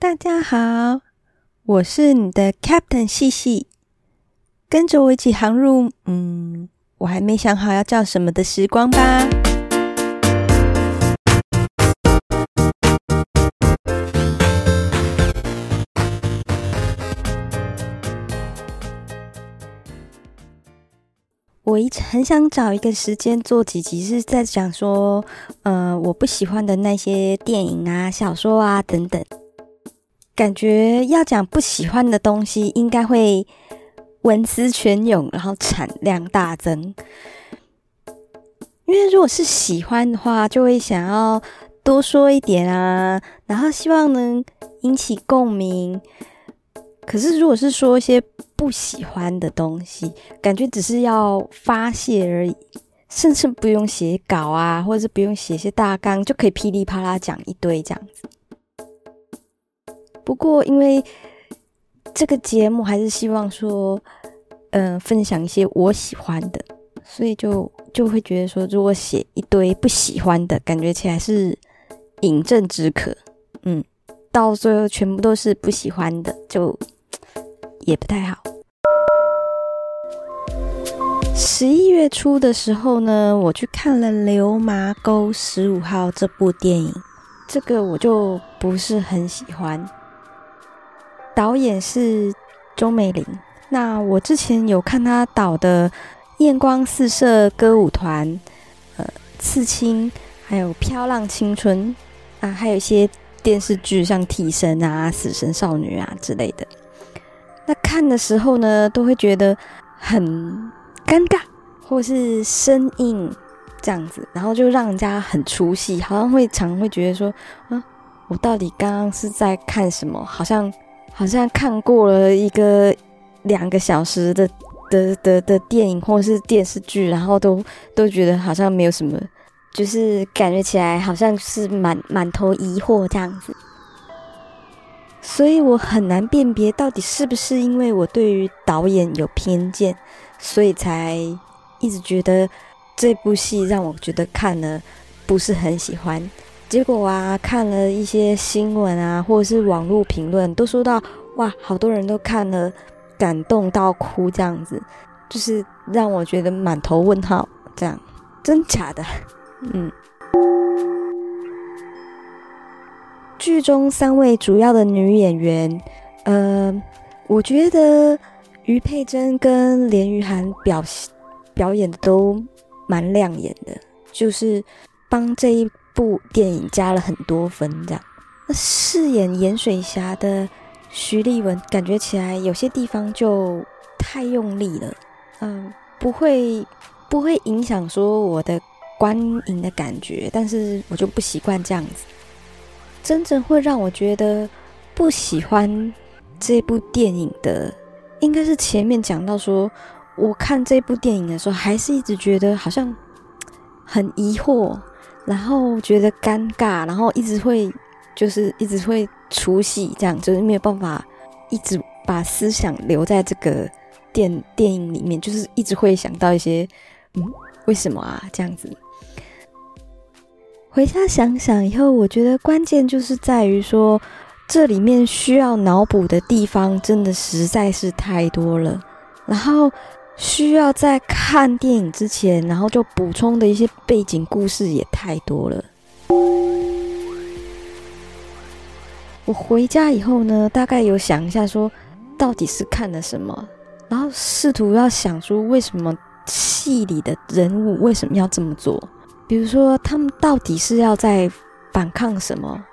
大家好，我是你的 Captain 细细，跟着我一起航入嗯，我还没想好要叫什么的时光吧。我一直很想找一个时间做几集，是在讲说，呃，我不喜欢的那些电影啊、小说啊等等。感觉要讲不喜欢的东西，应该会文思泉涌，然后产量大增。因为如果是喜欢的话，就会想要多说一点啊，然后希望能引起共鸣。可是如果是说一些不喜欢的东西，感觉只是要发泄而已，甚至不用写稿啊，或者是不用写些大纲，就可以噼里啪啦讲一堆这样子。不过，因为这个节目还是希望说，嗯，分享一些我喜欢的，所以就就会觉得说，如果写一堆不喜欢的，感觉起来是饮鸩止渴，嗯，到最后全部都是不喜欢的，就也不太好。十一月初的时候呢，我去看了《流麻沟十五号》这部电影，这个我就不是很喜欢。导演是钟美玲，那我之前有看他导的《艳光四射歌舞团》、呃《刺青》，还有《飘浪青春》啊，还有一些电视剧像《替身》啊、《死神少女》啊之类的。那看的时候呢，都会觉得很尴尬。或是生硬这样子，然后就让人家很出戏，好像会常会觉得说，啊，我到底刚刚是在看什么？好像好像看过了一个两个小时的的的的电影或是电视剧，然后都都觉得好像没有什么，就是感觉起来好像是满满头疑惑这样子，所以我很难辨别到底是不是因为我对于导演有偏见，所以才。一直觉得这部戏让我觉得看了不是很喜欢，结果啊，看了一些新闻啊，或者是网络评论，都说到哇，好多人都看了感动到哭这样子，就是让我觉得满头问号。这样真假的？嗯。剧中三位主要的女演员，呃，我觉得于佩珍跟连于涵表现。表演的都蛮亮眼的，就是帮这一部电影加了很多分。这样，那饰演盐水侠的徐丽文，感觉起来有些地方就太用力了，嗯，不会不会影响说我的观影的感觉，但是我就不习惯这样子。真正会让我觉得不喜欢这部电影的，应该是前面讲到说。我看这部电影的时候，还是一直觉得好像很疑惑，然后觉得尴尬，然后一直会就是一直会出戏，这样就是没有办法一直把思想留在这个电电影里面，就是一直会想到一些嗯，为什么啊这样子。回家想想以后，我觉得关键就是在于说，这里面需要脑补的地方真的实在是太多了，然后。需要在看电影之前，然后就补充的一些背景故事也太多了。我回家以后呢，大概有想一下，说到底是看了什么，然后试图要想出为什么戏里的人物为什么要这么做，比如说他们到底是要在反抗什么？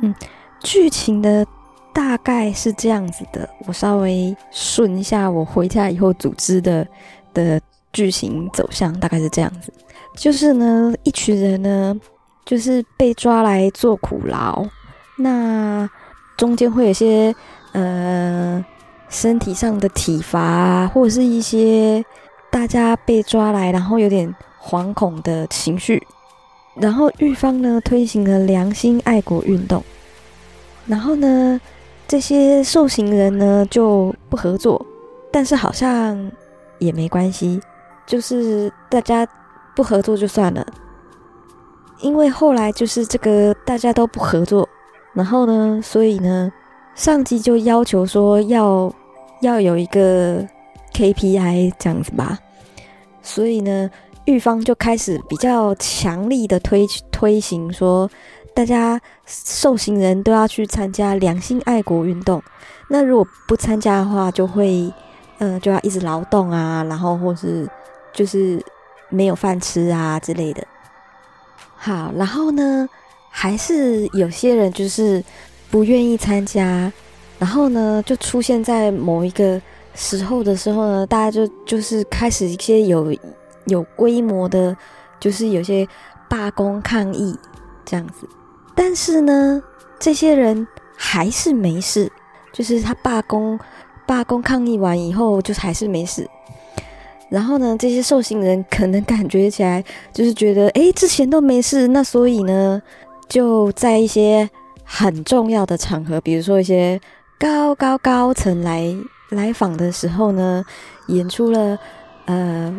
嗯，剧情的。大概是这样子的，我稍微顺一下我回家以后组织的的剧情走向，大概是这样子。就是呢，一群人呢，就是被抓来做苦劳，那中间会有些呃身体上的体罚，或者是一些大家被抓来，然后有点惶恐的情绪。然后狱方呢推行了良心爱国运动，然后呢。这些受刑人呢就不合作，但是好像也没关系，就是大家不合作就算了。因为后来就是这个大家都不合作，然后呢，所以呢，上级就要求说要要有一个 KPI 这样子吧。所以呢，玉芳就开始比较强力的推推行说，大家受刑人都要去参加良心爱国运动。那如果不参加的话，就会嗯就要一直劳动啊，然后或是就是没有饭吃啊之类的。好，然后呢？还是有些人就是不愿意参加，然后呢，就出现在某一个时候的时候呢，大家就就是开始一些有有规模的，就是有些罢工抗议这样子。但是呢，这些人还是没事，就是他罢工罢工抗议完以后，就还是没事。然后呢，这些受刑人可能感觉起来就是觉得，哎，之前都没事，那所以呢？就在一些很重要的场合，比如说一些高高高层来来访的时候呢，演出了呃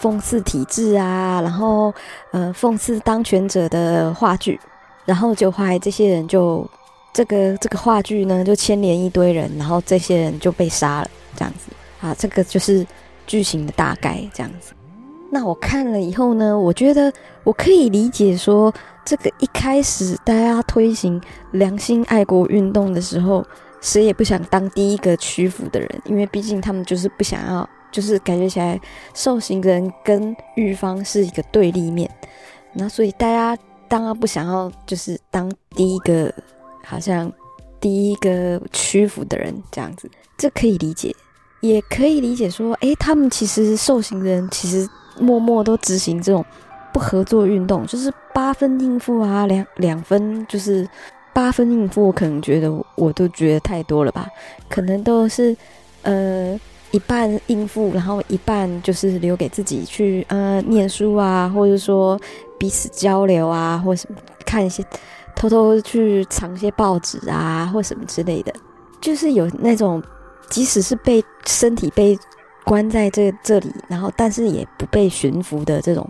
讽刺体制啊，然后呃讽刺当权者的话剧，然后就后来这些人就这个这个话剧呢就牵连一堆人，然后这些人就被杀了，这样子啊，这个就是剧情的大概这样子。那我看了以后呢，我觉得我可以理解说。这个一开始大家推行良心爱国运动的时候，谁也不想当第一个屈服的人，因为毕竟他们就是不想要，就是感觉起来受刑人跟狱方是一个对立面，那所以大家当然不想要就是当第一个，好像第一个屈服的人这样子，这可以理解，也可以理解说，诶，他们其实受刑的人其实默默都执行这种。不合作运动就是八分应付啊，两两分就是八分应付，我可能觉得我都觉得太多了吧，可能都是呃一半应付，然后一半就是留给自己去呃念书啊，或者说彼此交流啊，或什么看一些偷偷去藏些报纸啊，或什么之类的，就是有那种即使是被身体被关在这这里，然后但是也不被驯服的这种。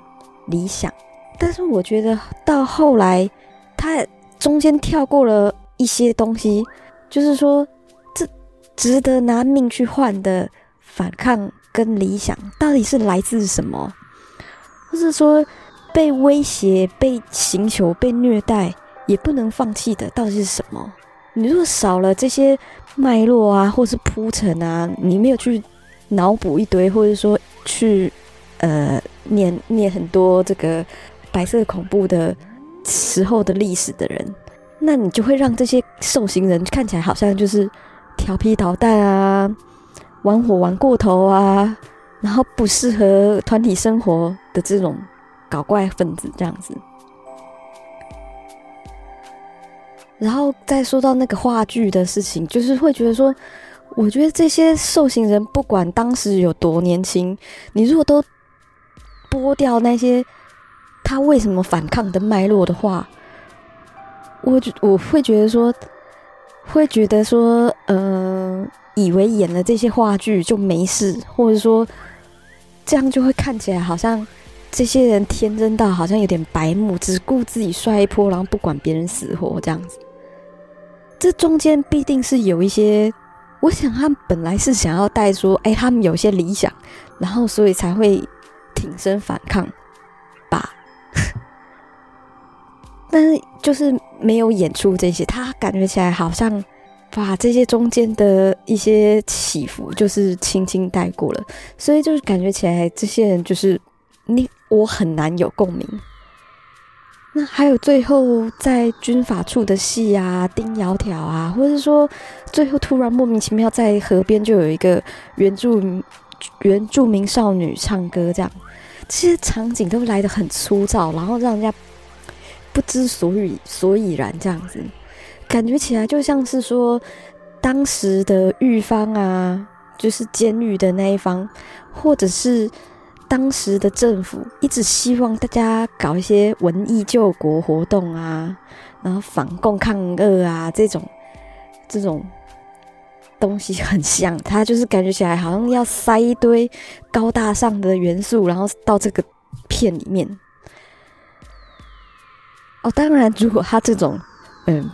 理想，但是我觉得到后来，他中间跳过了一些东西，就是说，这值得拿命去换的反抗跟理想，到底是来自什么？或是说，被威胁、被刑求、被虐待也不能放弃的，到底是什么？你如果少了这些脉络啊，或是铺陈啊，你没有去脑补一堆，或者说去。呃，念念很多这个白色恐怖的时候的历史的人，那你就会让这些受刑人看起来好像就是调皮捣蛋啊，玩火玩过头啊，然后不适合团体生活的这种搞怪分子这样子。然后再说到那个话剧的事情，就是会觉得说，我觉得这些受刑人不管当时有多年轻，你如果都剥掉那些他为什么反抗的脉络的话，我我会觉得说，会觉得说，呃，以为演了这些话剧就没事，或者说这样就会看起来好像这些人天真到好像有点白目，只顾自己摔一泼，然后不管别人死活这样子。这中间必定是有一些，我想他们本来是想要带说，哎，他们有些理想，然后所以才会。挺身反抗吧，但是 就是没有演出这些，他感觉起来好像把这些中间的一些起伏就是轻轻带过了，所以就是感觉起来这些人就是你我很难有共鸣。那还有最后在军法处的戏啊，丁窈窕啊，或者说最后突然莫名其妙在河边就有一个原住。原住民少女唱歌，这样这些场景都来得很粗糙，然后让人家不知所以所以然，这样子感觉起来就像是说当时的狱方啊，就是监狱的那一方，或者是当时的政府，一直希望大家搞一些文艺救国活动啊，然后反共抗恶啊这种这种。东西很像，它就是感觉起来好像要塞一堆高大上的元素，然后到这个片里面。哦，当然，如果他这种，嗯，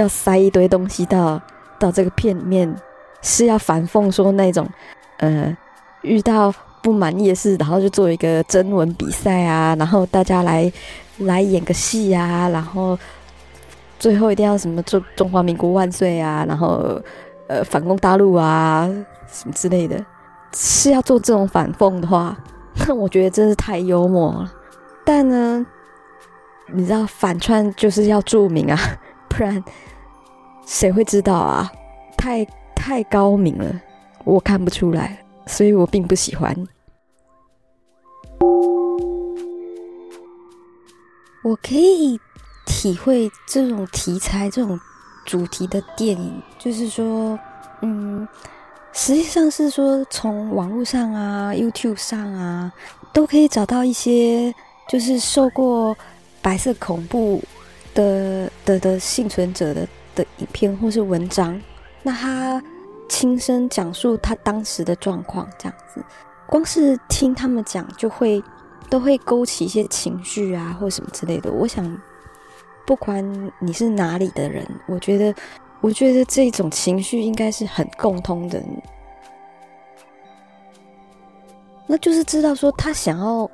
要塞一堆东西到到这个片里面，是要反讽说那种，呃，遇到不满意的事，然后就做一个征文比赛啊，然后大家来来演个戏啊，然后最后一定要什么中中华民国万岁啊，然后呃反攻大陆啊什么之类的，是要做这种反讽的话，那我觉得真是太幽默了。但呢，你知道反串就是要注明啊，不然谁会知道啊？太太高明了，我看不出来，所以我并不喜欢。我可以体会这种题材、这种主题的电影，就是说，嗯，实际上是说从网络上啊、YouTube 上啊，都可以找到一些。就是受过白色恐怖的的的幸存者的的影片或是文章，那他亲身讲述他当时的状况，这样子，光是听他们讲就会都会勾起一些情绪啊，或什么之类的。我想，不管你是哪里的人，我觉得，我觉得这种情绪应该是很共通的，那就是知道说他想要。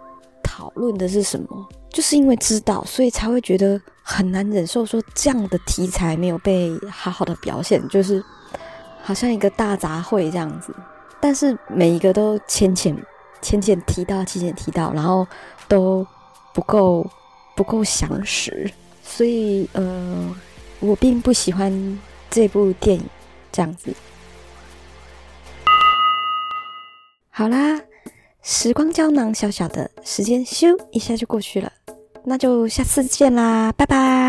讨论的是什么？就是因为知道，所以才会觉得很难忍受。说这样的题材没有被好好的表现，就是好像一个大杂烩这样子。但是每一个都浅浅浅浅提到，浅浅提到，然后都不够不够详实。所以呃，我并不喜欢这部电影这样子。好啦。时光胶囊小小的时间，咻一下就过去了，那就下次见啦，拜拜。